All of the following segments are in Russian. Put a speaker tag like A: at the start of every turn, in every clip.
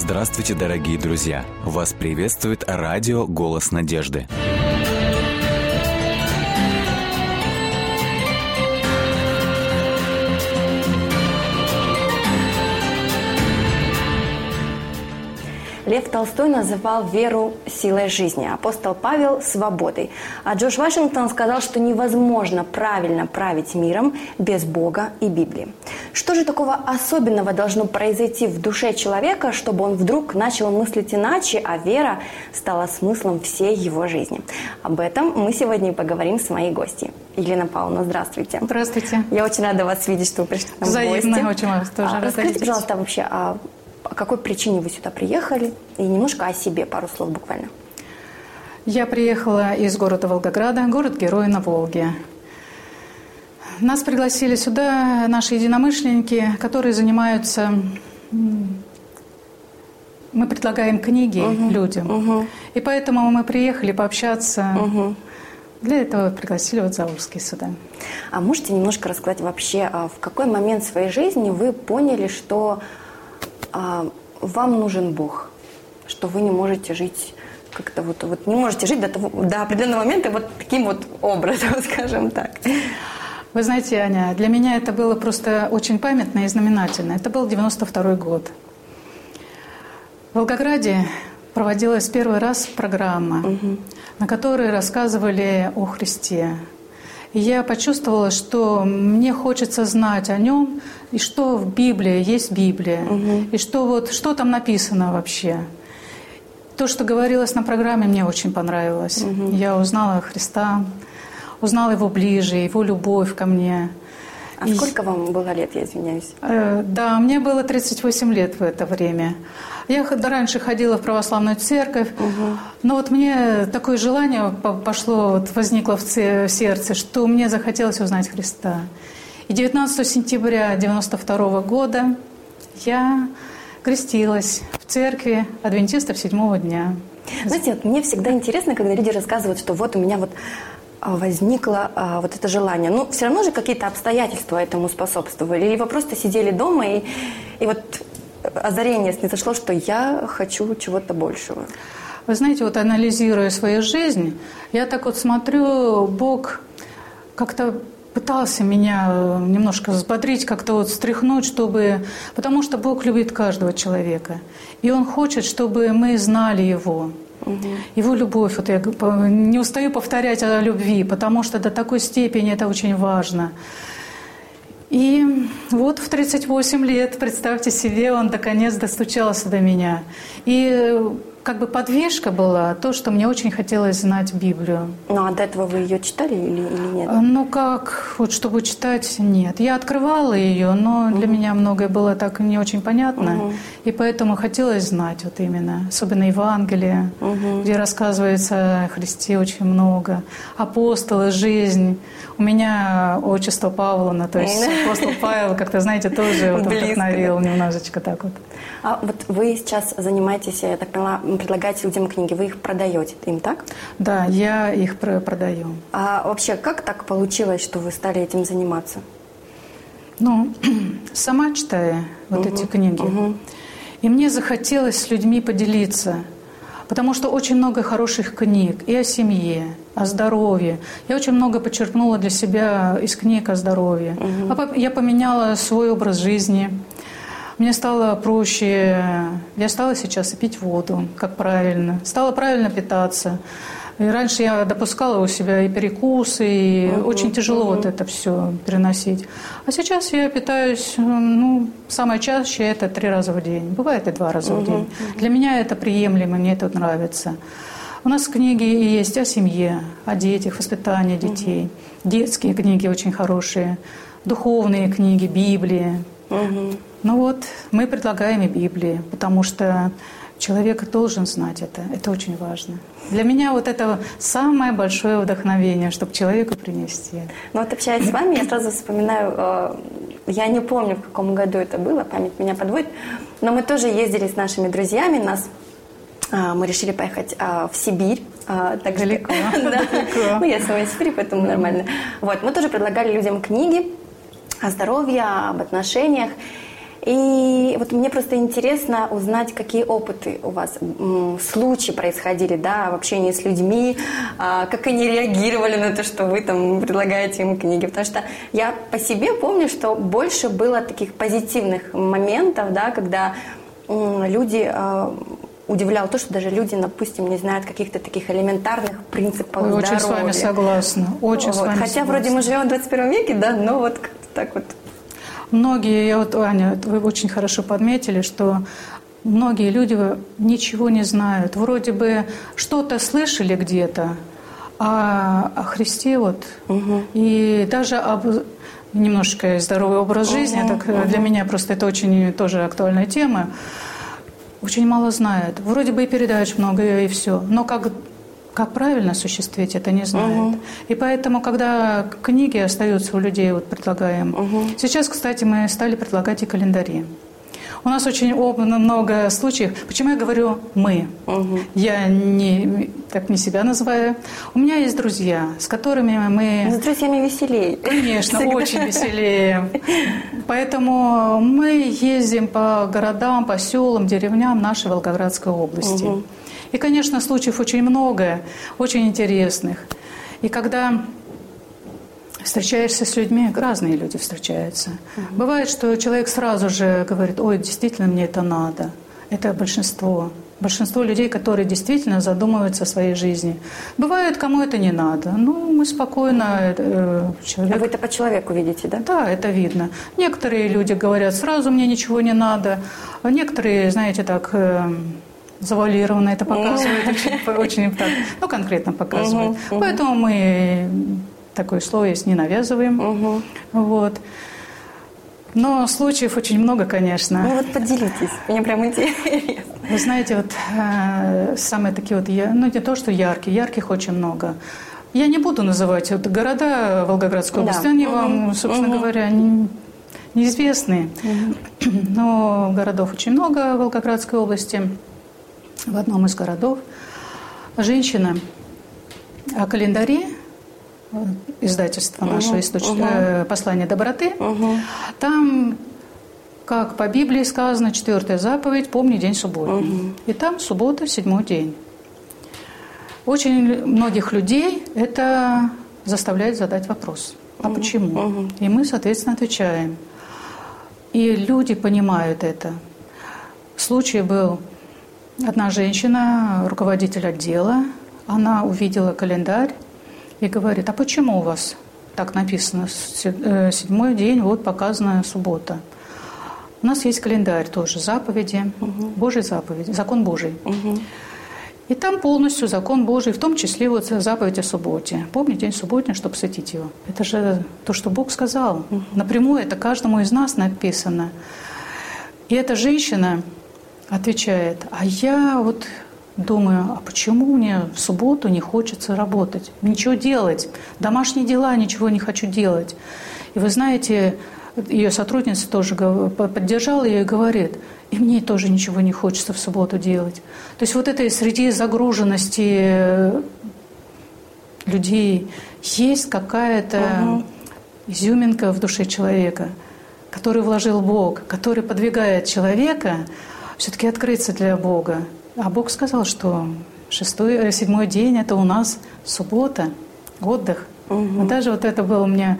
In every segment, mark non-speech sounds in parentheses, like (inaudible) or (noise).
A: Здравствуйте, дорогие друзья! Вас приветствует радио «Голос надежды».
B: Лев Толстой называл веру силой жизни, апостол Павел – свободой. А Джордж Вашингтон сказал, что невозможно правильно править миром без Бога и Библии. Что же такого особенного должно произойти в душе человека, чтобы он вдруг начал мыслить иначе, а вера стала смыслом всей его жизни? Об этом мы сегодня и поговорим с моей гостьей. Елена Павловна, здравствуйте.
C: Здравствуйте.
B: Я очень рада вас видеть, что вы пришли к нам
C: Взаимно,
B: в гости.
C: очень вас тоже
B: А, Расскажите, пожалуйста, вообще, а по какой причине вы сюда приехали? И немножко о себе, пару слов буквально.
C: Я приехала из города Волгограда, город-герой на Волге. Нас пригласили сюда наши единомышленники, которые занимаются... Мы предлагаем книги людям. И поэтому мы приехали пообщаться. Для этого пригласили вот Заурский сюда.
B: А можете немножко рассказать вообще, а, в какой момент своей жизни вы поняли, что вам нужен Бог, что вы не можете жить как-то вот, вот не можете жить до, того, до определенного момента вот таким вот образом, (laughs) скажем так.
C: Вы знаете, Аня, для меня это было просто очень памятно и знаменательно. Это был 92 год. В Волгограде проводилась первый раз программа, на которой рассказывали о Христе. Я почувствовала, что мне хочется знать о нем, и что в Библии есть Библия, и что вот что там написано вообще. То, что говорилось на программе, мне очень понравилось. Я узнала Христа, узнала его ближе, его любовь ко мне.
B: А
C: И-
B: сколько вам было лет, я извиняюсь?
C: Э, Да, мне было 38 лет в это время. Я раньше ходила в православную церковь, но вот мне такое желание по- пошло, вот возникло в в сердце, что мне захотелось узнать Христа. И 19 сентября 92 года я крестилась в церкви адвентистов седьмого дня.
B: Знаете, вот мне всегда интересно, когда люди рассказывают, что вот у меня вот возникло а, вот это желание. Ну, все равно же какие-то обстоятельства этому способствовали. Или вы просто сидели дома и, и вот озарение снизошло, что я хочу чего-то большего.
C: Вы знаете, вот анализируя свою жизнь, я так вот смотрю, Бог как-то пытался меня э, немножко взбодрить, как-то вот встряхнуть, чтобы... Потому что Бог любит каждого человека. И Он хочет, чтобы мы знали Его. Его любовь, вот я не устаю повторять о любви, потому что до такой степени это очень важно. И вот в 38 лет, представьте себе, он наконец достучался до меня. И э, как бы подвижка была то, что мне очень хотелось знать Библию.
B: Ну, а до этого вы ее читали или, или нет?
C: Ну как, вот чтобы читать, нет. Я открывала ее, но для меня многое было так не очень понятно. И поэтому хотелось знать вот именно, особенно Евангелие, где рассказывается о Христе очень много. Апостолы, жизнь. У меня отчество Павловна, то есть (laughs) апостол Павел, как-то, знаете, тоже вот вдохновил немножечко так вот.
B: А вот вы сейчас занимаетесь, я так поняла, предлагаете людям книги, вы их продаете, им так?
C: Да, я их про- продаю.
B: А вообще, как так получилось, что вы стали этим заниматься?
C: Ну, (clears throat) сама читая вот эти книги, и мне захотелось с людьми поделиться, потому что очень много хороших книг и о семье, о здоровье. Я очень много подчеркнула для себя из книг о здоровье. По- Я поменяла свой образ жизни. Мне стало проще. Я стала сейчас и пить воду, как правильно. Стала правильно питаться. И раньше я допускала у себя и перекусы, и очень тяжело вот это все переносить. А сейчас я питаюсь, ну, самое чаще это три раза в день. Бывает и два раза в день. Для меня это приемлемо, мне это нравится. У нас книги есть о семье, о детях, воспитании детей. Детские книги очень хорошие, духовные книги, Библия. Ну вот, мы предлагаем и Библии, потому что человек должен знать это. Это очень важно. Для меня вот это самое большое вдохновение, чтобы человеку принести.
B: Ну вот общаясь с вами, я сразу вспоминаю, э, я не помню, в каком году это было, память меня подводит, но мы тоже ездили с нашими друзьями, нас а, мы решили поехать а, в Сибирь. так. (laughs)
C: Далеко.
B: Ну, я сама из Сибири, поэтому нормально. Вот, мы тоже предлагали людям книги о здоровье, об отношениях. И вот мне просто интересно узнать, какие опыты у вас, случаи происходили, да, в общении с людьми, а, как они реагировали на то, что вы там предлагаете им книги. Потому что я по себе помню, что больше было таких позитивных моментов, да, когда люди а, удивляло то, что даже люди, допустим, не знают каких-то таких элементарных принципов Ой,
C: здоровья.
B: Очень
C: с вами согласна. Очень вот. с вами
B: Хотя
C: согласна.
B: вроде мы живем в 21 веке, да, но вот как-то так вот.
C: Многие, я вот, Аня, вы очень хорошо подметили, что многие люди ничего не знают. Вроде бы что-то слышали где-то, а о Христе вот. Угу. И даже об немножко здоровый образ жизни, угу, так угу. для меня просто это очень тоже актуальная тема очень мало знают. Вроде бы и передач много, и все. Но как, как правильно осуществить, это не знают. Угу. И поэтому, когда книги остаются у людей, вот предлагаем. Угу. Сейчас, кстати, мы стали предлагать и календари. У нас очень много случаев. Почему я говорю «мы»? Угу. Я не, так не себя называю. У меня есть друзья, с которыми мы...
B: С друзьями веселее.
C: Конечно, Всегда. очень веселее. Поэтому мы ездим по городам, по селам, деревням нашей Волгоградской области. Угу. И, конечно, случаев очень много, очень интересных. И когда встречаешься с людьми, разные люди встречаются. Угу. Бывает, что человек сразу же говорит, ой, действительно мне это надо. Это большинство. Большинство людей, которые действительно задумываются о своей жизни. Бывает, кому это не надо. Ну, мы спокойно...
B: Э, человек... А вы это по человеку видите, да?
C: Да, это видно. Некоторые люди говорят, сразу мне ничего не надо. А некоторые, знаете, так... Э, завуалированно это показывают, очень, так, ну, конкретно показывают. Поэтому мы такой слой есть, не навязываем. Вот. Но случаев очень много, конечно.
B: Ну вот поделитесь, мне прям интересно. (laughs)
C: Вы знаете, вот э, самые такие вот, ну не то, что яркие, ярких очень много. Я не буду называть вот города Волгоградской области, да. они угу. вам, собственно угу. говоря, не, неизвестные. Угу. Но городов очень много в Волгоградской области. В одном из городов женщина о календаре издательство наше, угу, источ... угу. Э, «Послание доброты». Угу. Там, как по Библии сказано, четвертая заповедь «Помни день субботний». Угу. И там суббота, седьмой день. Очень многих людей это заставляет задать вопрос. А угу, почему? Угу. И мы, соответственно, отвечаем. И люди понимают это. Случай был одна женщина, руководитель отдела, она увидела календарь, и говорит, а почему у вас так написано, э, седьмой день, вот показана суббота. У нас есть календарь тоже, заповеди, угу. Божьи заповеди, закон Божий. Угу. И там полностью закон Божий, в том числе вот заповедь о субботе. Помни день субботний, чтобы посвятить его. Это же то, что Бог сказал. Напрямую это каждому из нас написано. И эта женщина отвечает, а я вот думаю, а почему мне в субботу не хочется работать, ничего делать, домашние дела ничего не хочу делать. И вы знаете, ее сотрудница тоже поддержала ее и говорит, и мне тоже ничего не хочется в субботу делать. То есть вот этой среди загруженности э, людей есть какая-то угу. изюминка в душе человека, который вложил Бог, который подвигает человека все-таки открыться для Бога. А Бог сказал, что шестой, э, седьмой день – это у нас суббота, отдых. Угу. даже вот это было мне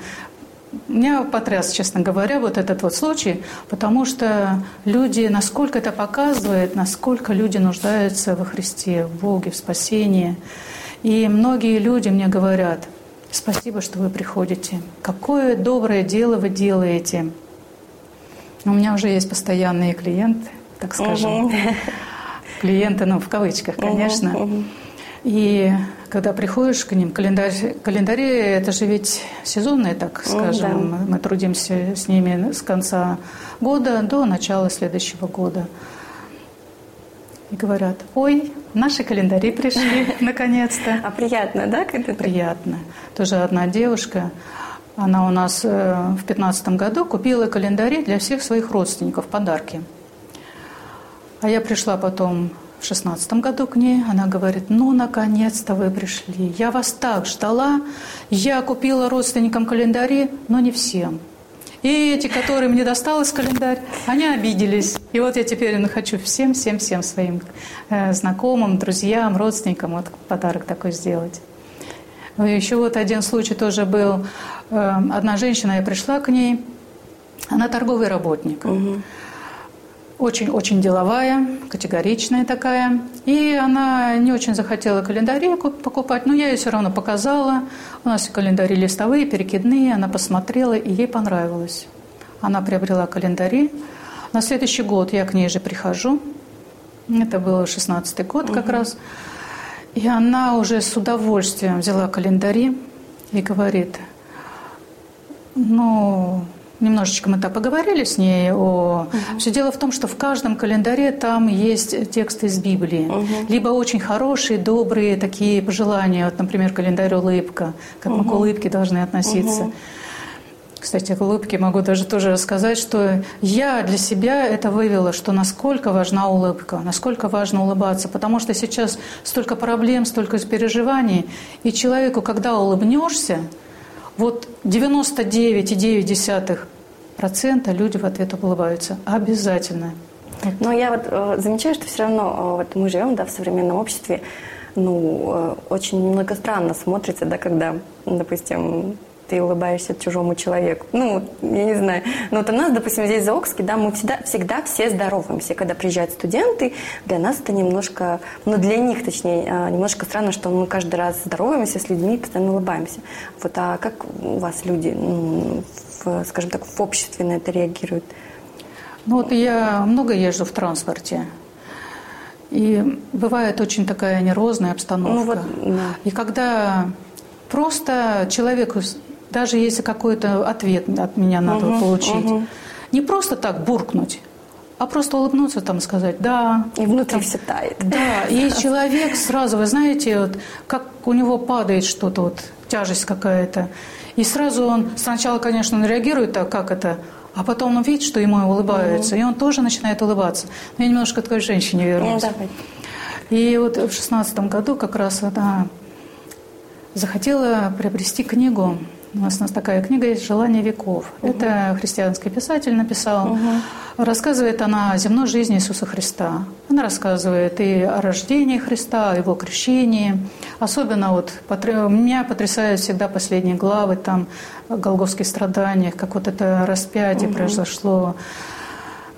C: меня потряс, честно говоря, вот этот вот случай, потому что люди, насколько это показывает, насколько люди нуждаются во Христе, в Боге, в спасении. И многие люди мне говорят, спасибо, что вы приходите. Какое доброе дело вы делаете. У меня уже есть постоянные клиенты, так скажем. Клиенты, ну, в кавычках, конечно. И когда приходишь к ним, календарь, календари, это же ведь сезонные, так скажем. Да. Мы трудимся с ними с конца года до начала следующего года. И говорят, ой, наши календари пришли (laughs) наконец-то.
B: А приятно, да?
C: Когда приятно. Тоже одна девушка, она у нас э, в пятнадцатом году купила календари для всех своих родственников, подарки. А я пришла потом в шестнадцатом году к ней, она говорит, ну, наконец-то вы пришли. Я вас так ждала. Я купила родственникам календари, но не всем. И эти, которые мне досталось календарь, они обиделись. И вот я теперь хочу всем, всем, всем своим э, знакомым, друзьям, родственникам вот подарок такой сделать. Еще вот один случай тоже был. Э, одна женщина, я пришла к ней, она торговый работник. Угу очень-очень деловая, категоричная такая. И она не очень захотела календари покупать, но я ей все равно показала. У нас календари листовые, перекидные. Она посмотрела, и ей понравилось. Она приобрела календари. На следующий год я к ней же прихожу. Это был 16-й год как угу. раз. И она уже с удовольствием взяла календари и говорит, ну, Немножечко мы так поговорили с ней. О... Угу. Все дело в том, что в каждом календаре там есть тексты из Библии. Угу. Либо очень хорошие, добрые такие пожелания. Вот, например, календарь «Улыбка», как угу. мы к улыбке должны относиться. Угу. Кстати, к улыбке могу даже тоже рассказать, что я для себя это вывела, что насколько важна улыбка, насколько важно улыбаться, потому что сейчас столько проблем, столько переживаний, и человеку, когда улыбнешься, вот 99,9% люди в ответ улыбаются. Обязательно.
B: Но я вот э, замечаю, что все равно э, вот мы живем да, в современном обществе, ну, э, очень немного странно смотрится, да, когда, допустим, ты улыбаешься чужому человеку. Ну, я не знаю. Но вот у нас, допустим, здесь за Окске, да, мы всегда, всегда все здороваемся. Когда приезжают студенты, для нас это немножко, ну, для них, точнее, а, немножко странно, что мы каждый раз здороваемся с людьми постоянно улыбаемся. Вот, а как у вас люди, ну, в, скажем так, в обществе на это реагируют?
C: Ну, вот я много езжу в транспорте. И бывает очень такая нервозная обстановка. Ну, вот, да. И когда просто человеку даже если какой-то ответ от меня надо угу, получить. Угу. Не просто так буркнуть, а просто улыбнуться там сказать «да».
B: И внутри там, все тает.
C: Да, (laughs) и человек сразу, вы знаете, вот, как у него падает что-то, вот, тяжесть какая-то. И сразу он сначала, конечно, он реагирует так, как это, а потом он видит, что ему улыбаются, угу. и он тоже начинает улыбаться. Но я немножко к такой женщине вернусь. Ну, давай. И вот в шестнадцатом году как раз она захотела приобрести книгу у нас, у нас такая книга есть «Желание веков». Угу. Это христианский писатель написал. Угу. Рассказывает она о земной жизни Иисуса Христа. Она рассказывает и о рождении Христа, о его крещении. Особенно вот меня потрясают всегда последние главы, там о голговских страданиях, как вот это распятие угу. произошло.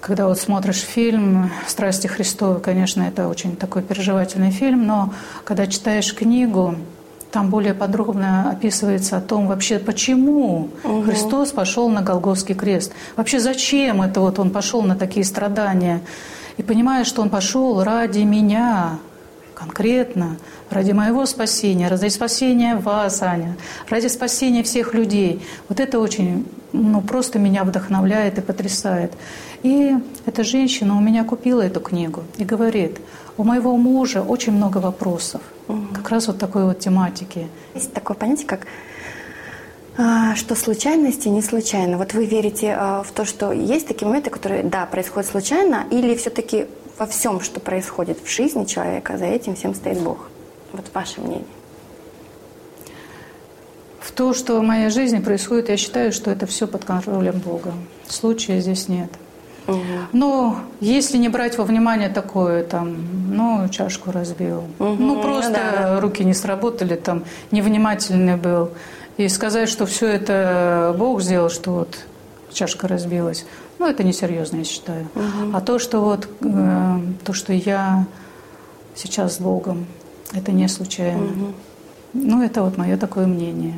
C: Когда вот смотришь фильм «Страсти Христовы», конечно, это очень такой переживательный фильм, но когда читаешь книгу, там более подробно описывается о том вообще, почему угу. Христос пошел на Голгофский крест. Вообще зачем это вот он пошел на такие страдания. И понимая, что он пошел ради меня, конкретно, ради моего спасения, ради спасения вас, Аня, ради спасения всех людей. Вот это очень, ну, просто меня вдохновляет и потрясает. И эта женщина у меня купила эту книгу и говорит, у моего мужа очень много вопросов, угу. как раз вот такой вот тематики.
B: Есть такое понятие, как а, что случайности не случайно. Вот вы верите а, в то, что есть такие моменты, которые, да, происходят случайно, или все-таки во всем, что происходит в жизни человека, за этим всем стоит Бог? Вот ваше мнение.
C: В то, что в моей жизни происходит, я считаю, что это все под контролем Бога. Случая здесь нет. Угу. Но если не брать во внимание такое, там, ну, чашку разбил, угу. ну, просто да. руки не сработали, там, невнимательный был. И сказать, что все это Бог сделал, что вот чашка разбилась, ну, это несерьезно, я считаю. Угу. А то, что вот, э, то, что я сейчас с Богом, это не случайно. Угу. Ну, это вот мое такое мнение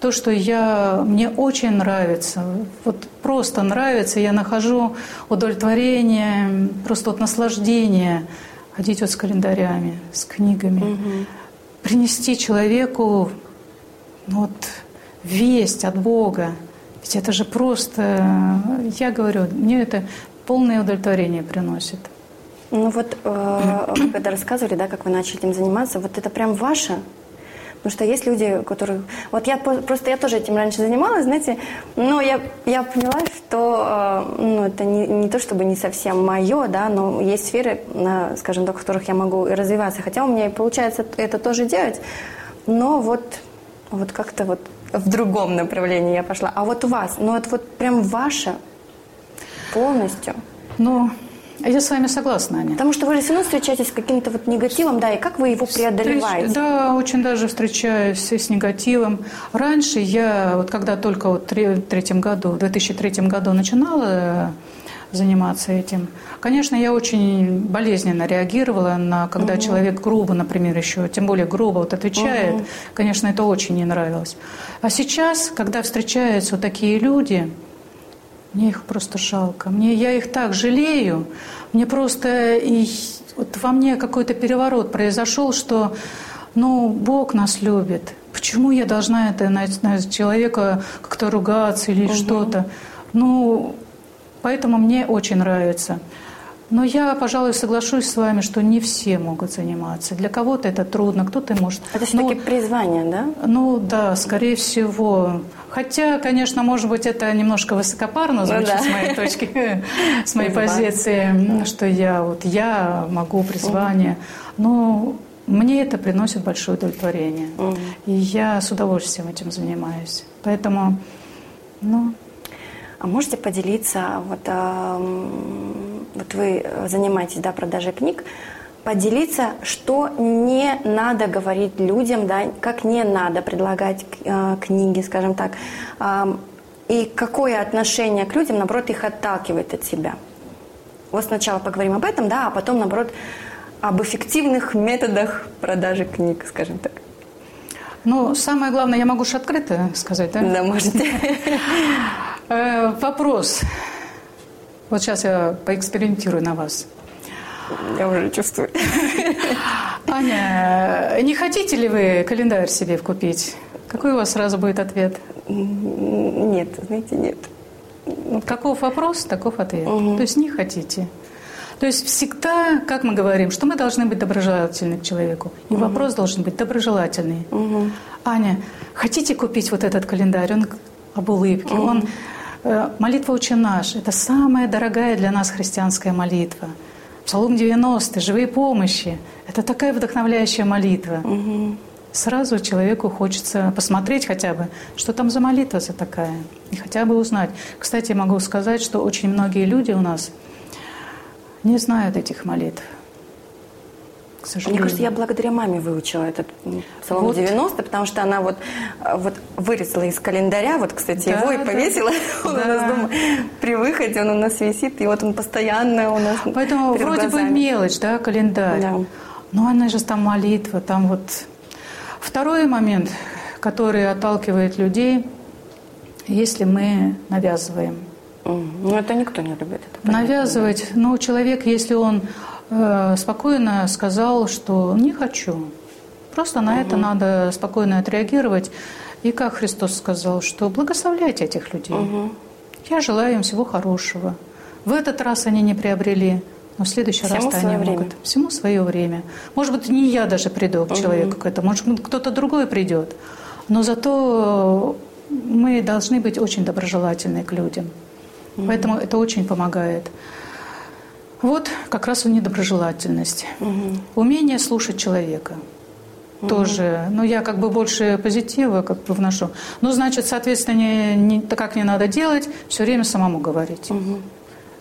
C: то, что я, мне очень нравится, вот просто нравится, я нахожу удовлетворение, просто вот наслаждение ходить вот с календарями, с книгами, угу. принести человеку ну, вот, весть от Бога. Ведь это же просто, я говорю, мне это полное удовлетворение приносит.
B: Ну вот, э, когда рассказывали, да, как вы начали этим заниматься, вот это прям ваше Потому что есть люди, которые... Вот я просто, я тоже этим раньше занималась, знаете, но я, я поняла, что э, ну, это не, не то чтобы не совсем мое, да, но есть сферы, скажем так, в которых я могу развиваться. Хотя у меня и получается это тоже делать, но вот вот как-то вот в другом направлении я пошла. А вот у вас, ну это вот прям ваше полностью.
C: Ну, я с вами согласна, Аня.
B: Потому что вы же все равно встречаетесь с каким-то вот негативом, да, и как вы его преодолеваете?
C: Встреч... Да, очень даже встречаюсь с негативом. Раньше я, вот когда только вот в третьем году, в 2003 году начинала заниматься этим. Конечно, я очень болезненно реагировала на, когда угу. человек грубо, например, еще, тем более грубо вот отвечает. Угу. Конечно, это очень не нравилось. А сейчас, когда встречаются вот такие люди, мне их просто жалко. Мне, я их так жалею. Мне просто и, вот во мне какой-то переворот произошел, что ну, Бог нас любит. Почему я должна это на, на человека как-то ругаться или угу. что-то? Ну, поэтому мне очень нравится. Но я, пожалуй, соглашусь с вами, что не все могут заниматься. Для кого-то это трудно, кто-то может.
B: Это все-таки призвание, да?
C: Ну да, скорее всего. Хотя, конечно, может быть, это немножко высокопарно звучит ну, да. с моей точки, (laughs) с моей позиции, что я вот я могу призвание. Но мне это приносит большое удовлетворение. И я с удовольствием этим занимаюсь. Поэтому, ну,
B: а можете поделиться, вот, э, вот вы занимаетесь да, продажей книг, поделиться, что не надо говорить людям, да, как не надо предлагать э, книги, скажем так, э, и какое отношение к людям, наоборот, их отталкивает от себя. Вот сначала поговорим об этом, да, а потом, наоборот, об эффективных методах продажи книг, скажем так.
C: Ну, самое главное, я могу же открыто сказать, да?
B: Да, можете. (laughs)
C: Э, вопрос. Вот сейчас я поэкспериментирую на вас.
B: Я уже чувствую.
C: Аня, не хотите ли вы календарь себе купить? Какой у вас сразу будет ответ?
B: Нет, знаете, нет.
C: Каков вопрос, таков ответ. Угу. То есть не хотите. То есть всегда, как мы говорим, что мы должны быть доброжелательны к человеку. И угу. вопрос должен быть доброжелательный. Угу. Аня, хотите купить вот этот календарь? Он об улыбке, он Э, молитва «Отче наш» – это самая дорогая для нас христианская молитва. Псалом 90, живые помощи – это такая вдохновляющая молитва. Сразу человеку хочется посмотреть хотя бы, что там за молитва за такая, и хотя бы узнать. Кстати, могу сказать, что очень многие люди у нас не знают этих молитв
B: к сожалению. Мне кажется, я благодаря маме выучила этот Псалом вот. 90, потому что она вот, вот вырезала из календаря, вот, кстати, да, его и повесила да. (laughs) у нас дома при выходе, он у нас висит, и вот он постоянно у нас
C: Поэтому вроде глазами. бы мелочь, да, календарь. Да. Но она же там молитва, там вот... Второй момент, который отталкивает людей, если мы навязываем.
B: Ну, это никто не любит.
C: Это Навязывать. Ну, человек, если он спокойно сказал, что не хочу. Просто на угу. это надо спокойно отреагировать. И как Христос сказал, что благословляйте этих людей. Угу. Я желаю им всего хорошего. В этот раз они не приобрели, но в следующий Всему раз они время. могут. Всему свое время. Может быть, не я даже приду к человеку угу. к этому, может быть, кто-то другой придет. Но зато мы должны быть очень доброжелательны к людям. Угу. Поэтому это очень помогает. Вот как раз у недоброжелательность. Угу. Умение слушать человека. Угу. Тоже. Но я как бы больше позитива как бы вношу. Ну, значит, соответственно, не, не, как не надо делать, все время самому говорить. Угу.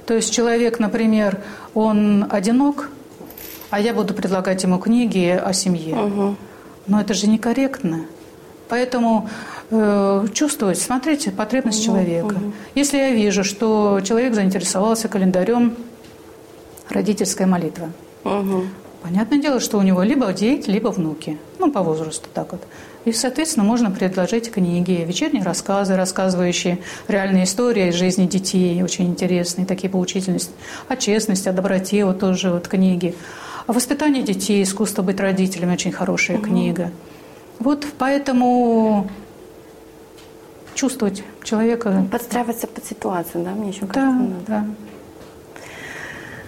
C: То есть человек, например, он одинок, а я буду предлагать ему книги о семье. Угу. Но это же некорректно. Поэтому э, чувствовать, смотреть потребность угу, человека. Угу. Если я вижу, что человек заинтересовался календарем родительская молитва. Угу. Понятное дело, что у него либо дети, либо внуки. Ну, по возрасту так вот. И, соответственно, можно предложить книги, вечерние рассказы, рассказывающие реальные истории из жизни детей, очень интересные, такие поучительные. О честности, о доброте, вот тоже вот книги. О воспитании детей, искусство быть родителями, очень хорошая угу. книга. Вот поэтому чувствовать человека.
B: Подстраиваться под ситуацию, да, мне еще
C: кажется, да, надо. Да.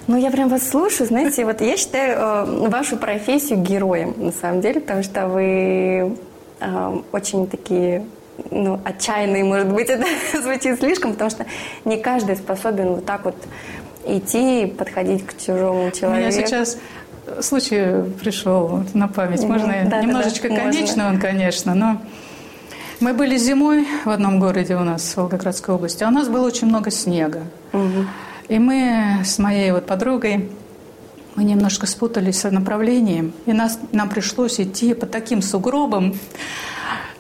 B: Ну, я прям вас слушаю, знаете, вот я считаю э, вашу профессию героем, на самом деле, потому что вы э, очень такие, ну, отчаянные, может быть, (laughs) это звучит слишком, потому что не каждый способен вот так вот идти и подходить к чужому человеку. У меня
C: сейчас случай пришел на память. Можно да, немножечко да, да. конечный он, конечно, но Мы были зимой в одном городе у нас, в Волгоградской области, а у нас было очень много снега. Угу. И мы с моей вот подругой, мы немножко спутались с направлением, и нас, нам пришлось идти по таким сугробам.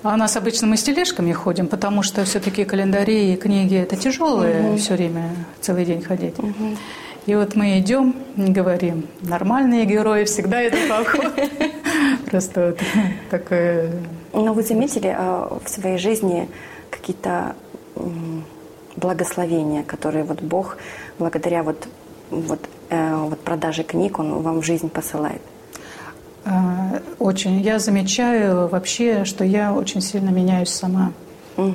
C: А у нас обычно мы с тележками ходим, потому что все-таки календари и книги это тяжелые угу. все время целый день ходить. Угу. И вот мы идем, говорим, нормальные герои всегда идут поход. (laughs) Просто вот такое...
B: Но вы заметили а, в своей жизни какие-то благословения, которые вот Бог благодаря вот, вот, э, вот продаже книг, Он вам в жизнь посылает?
C: А, очень. Я замечаю вообще, что я очень сильно меняюсь сама. Угу.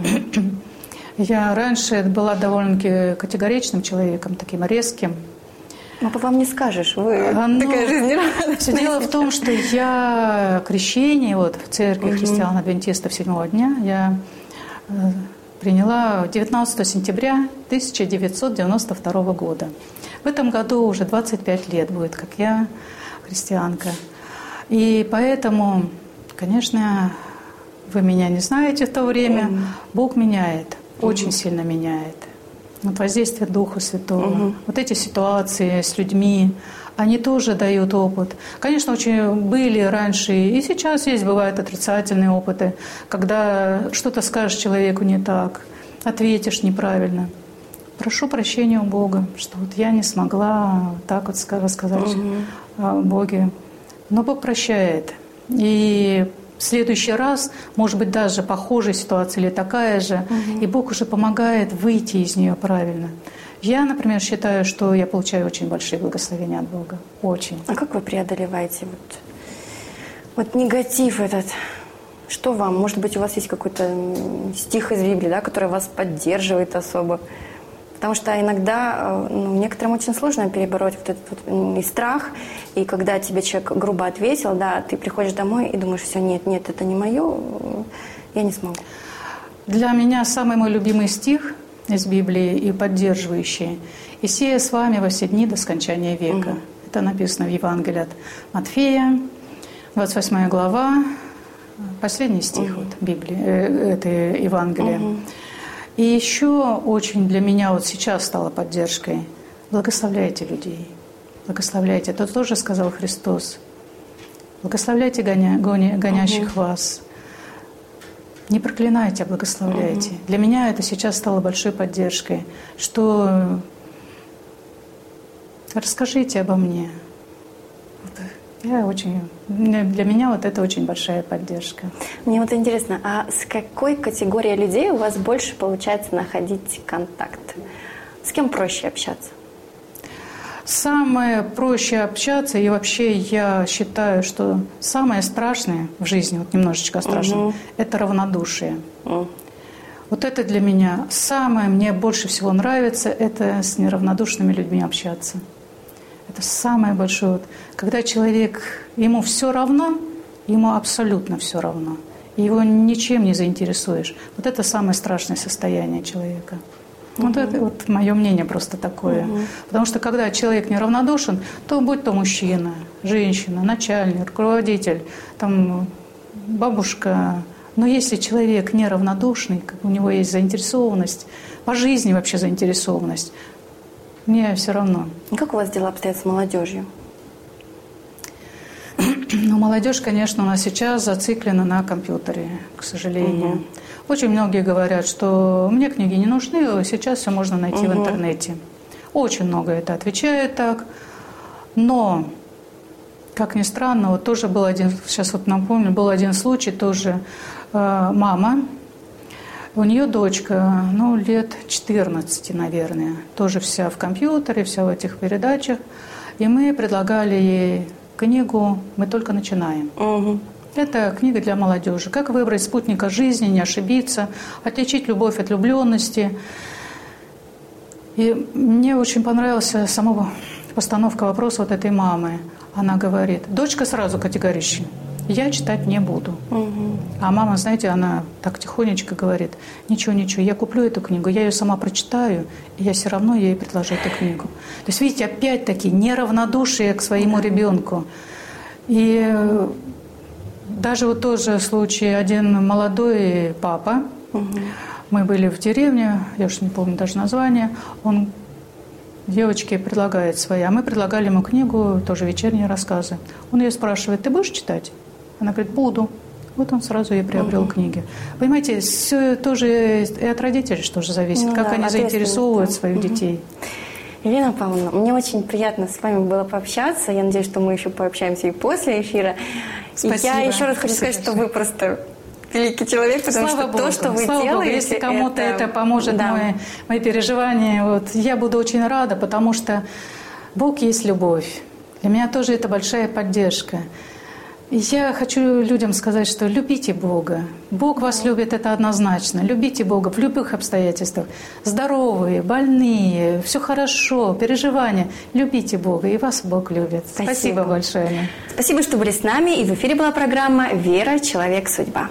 C: Я раньше была довольно-таки категоричным человеком, таким резким.
B: Ну, по вам не скажешь, вы
C: а, ну, такая жизнерадостная. Все дело в том, что я крещение вот в церкви угу. христиан-адвентистов седьмого дня я э, приняла 19 сентября 1992 года. В этом году уже 25 лет будет, как я христианка. И поэтому, конечно, вы меня не знаете в то время, Бог меняет, очень сильно меняет. Вот воздействие Духа Святого, угу. вот эти ситуации с людьми, они тоже дают опыт. Конечно, очень были раньше, и сейчас есть, бывают отрицательные опыты, когда что-то скажешь человеку не так, ответишь неправильно. Прошу прощения у Бога, что вот я не смогла так вот рассказать угу. о Боге. Но Бог прощает. И в следующий раз, может быть, даже похожая ситуация или такая же, угу. и Бог уже помогает выйти из нее правильно. Я, например, считаю, что я получаю очень большие благословения от Бога. Очень.
B: А как вы преодолеваете вот, вот негатив этот? Что вам? Может быть, у вас есть какой-то стих из Библии, да, который вас поддерживает особо? Потому что иногда э, ну, некоторым очень сложно перебороть вот этот вот и страх, и когда тебе человек грубо ответил, да, ты приходишь домой и думаешь, все, нет, нет, это не мое, я не смогу.
C: Для меня самый мой любимый стих из Библии и поддерживающий. «И сея с вами во все дни до скончания века». Угу. Это написано в Евангелии от Матфея, 28 глава, последний стих угу. вот Библии, э, это Евангелие. Угу. И еще очень для меня вот сейчас стало поддержкой. Благословляйте людей. Благословляйте. Это тоже сказал Христос. Благословляйте гоня, гоня, гонящих угу. вас. Не проклинайте, а благословляйте. Угу. Для меня это сейчас стало большой поддержкой, что расскажите обо мне. Я очень, для меня вот это очень большая поддержка.
B: Мне вот интересно, а с какой категорией людей у вас больше получается находить контакт? С кем проще общаться?
C: Самое проще общаться, и вообще я считаю, что самое страшное в жизни, вот немножечко страшное, угу. это равнодушие. Угу. Вот это для меня самое, мне больше всего нравится, это с неравнодушными людьми общаться. Это самое большое. Вот, когда человек, ему все равно, ему абсолютно все равно. его ничем не заинтересуешь. Вот это самое страшное состояние человека. Угу. Вот это вот мое мнение просто такое. Угу. Потому что когда человек неравнодушен, то будь то мужчина, женщина, начальник, руководитель, там, бабушка, но если человек неравнодушный, у него есть заинтересованность, по жизни вообще заинтересованность, мне все равно.
B: Как у вас дела обстоят с молодежью?
C: Ну, молодежь, конечно, у нас сейчас зациклена на компьютере, к сожалению. Угу. Очень многие говорят, что мне книги не нужны, сейчас все можно найти угу. в интернете. Очень много это отвечают так. Но, как ни странно, вот тоже был один, сейчас вот напомню, был один случай, тоже э, мама у нее дочка, ну, лет 14, наверное, тоже вся в компьютере, вся в этих передачах. И мы предлагали ей книгу «Мы только начинаем». Угу. Это книга для молодежи. Как выбрать спутника жизни, не ошибиться, отличить любовь от влюбленности. И мне очень понравилась сама постановка вопроса вот этой мамы. Она говорит, дочка сразу категорична я читать не буду. Угу. А мама, знаете, она так тихонечко говорит, ничего, ничего, я куплю эту книгу, я ее сама прочитаю, и я все равно ей предложу эту книгу. То есть, видите, опять-таки неравнодушие к своему ребенку. И даже вот тоже случай, один молодой папа, угу. мы были в деревне, я уж не помню даже название, он девочке предлагает свои, а мы предлагали ему книгу, тоже вечерние рассказы. Он ее спрашивает, ты будешь читать? Она говорит, буду. Вот он сразу и приобрел угу. книги. Понимаете, все тоже и от родителей что же зависит, ну, как да, они заинтересовывают своих угу. детей.
B: Елена Павловна, мне очень приятно с вами было пообщаться. Я надеюсь, что мы еще пообщаемся и после эфира. Спасибо. Я еще раз хочу сказать, что вы просто великий человек, потому
C: Слава
B: что
C: Богу,
B: то, что вы
C: Слава
B: делаете...
C: Богу, если кому-то это, это поможет, да. мои, мои переживания, вот, я буду очень рада, потому что Бог есть любовь. Для меня тоже это большая поддержка. Я хочу людям сказать, что любите Бога. Бог вас любит, это однозначно. Любите Бога в любых обстоятельствах. Здоровые, больные, все хорошо, переживания. Любите Бога, и вас Бог любит. Спасибо, Спасибо большое.
B: Спасибо, что были с нами. И в эфире была программа «Вера. Человек. Судьба».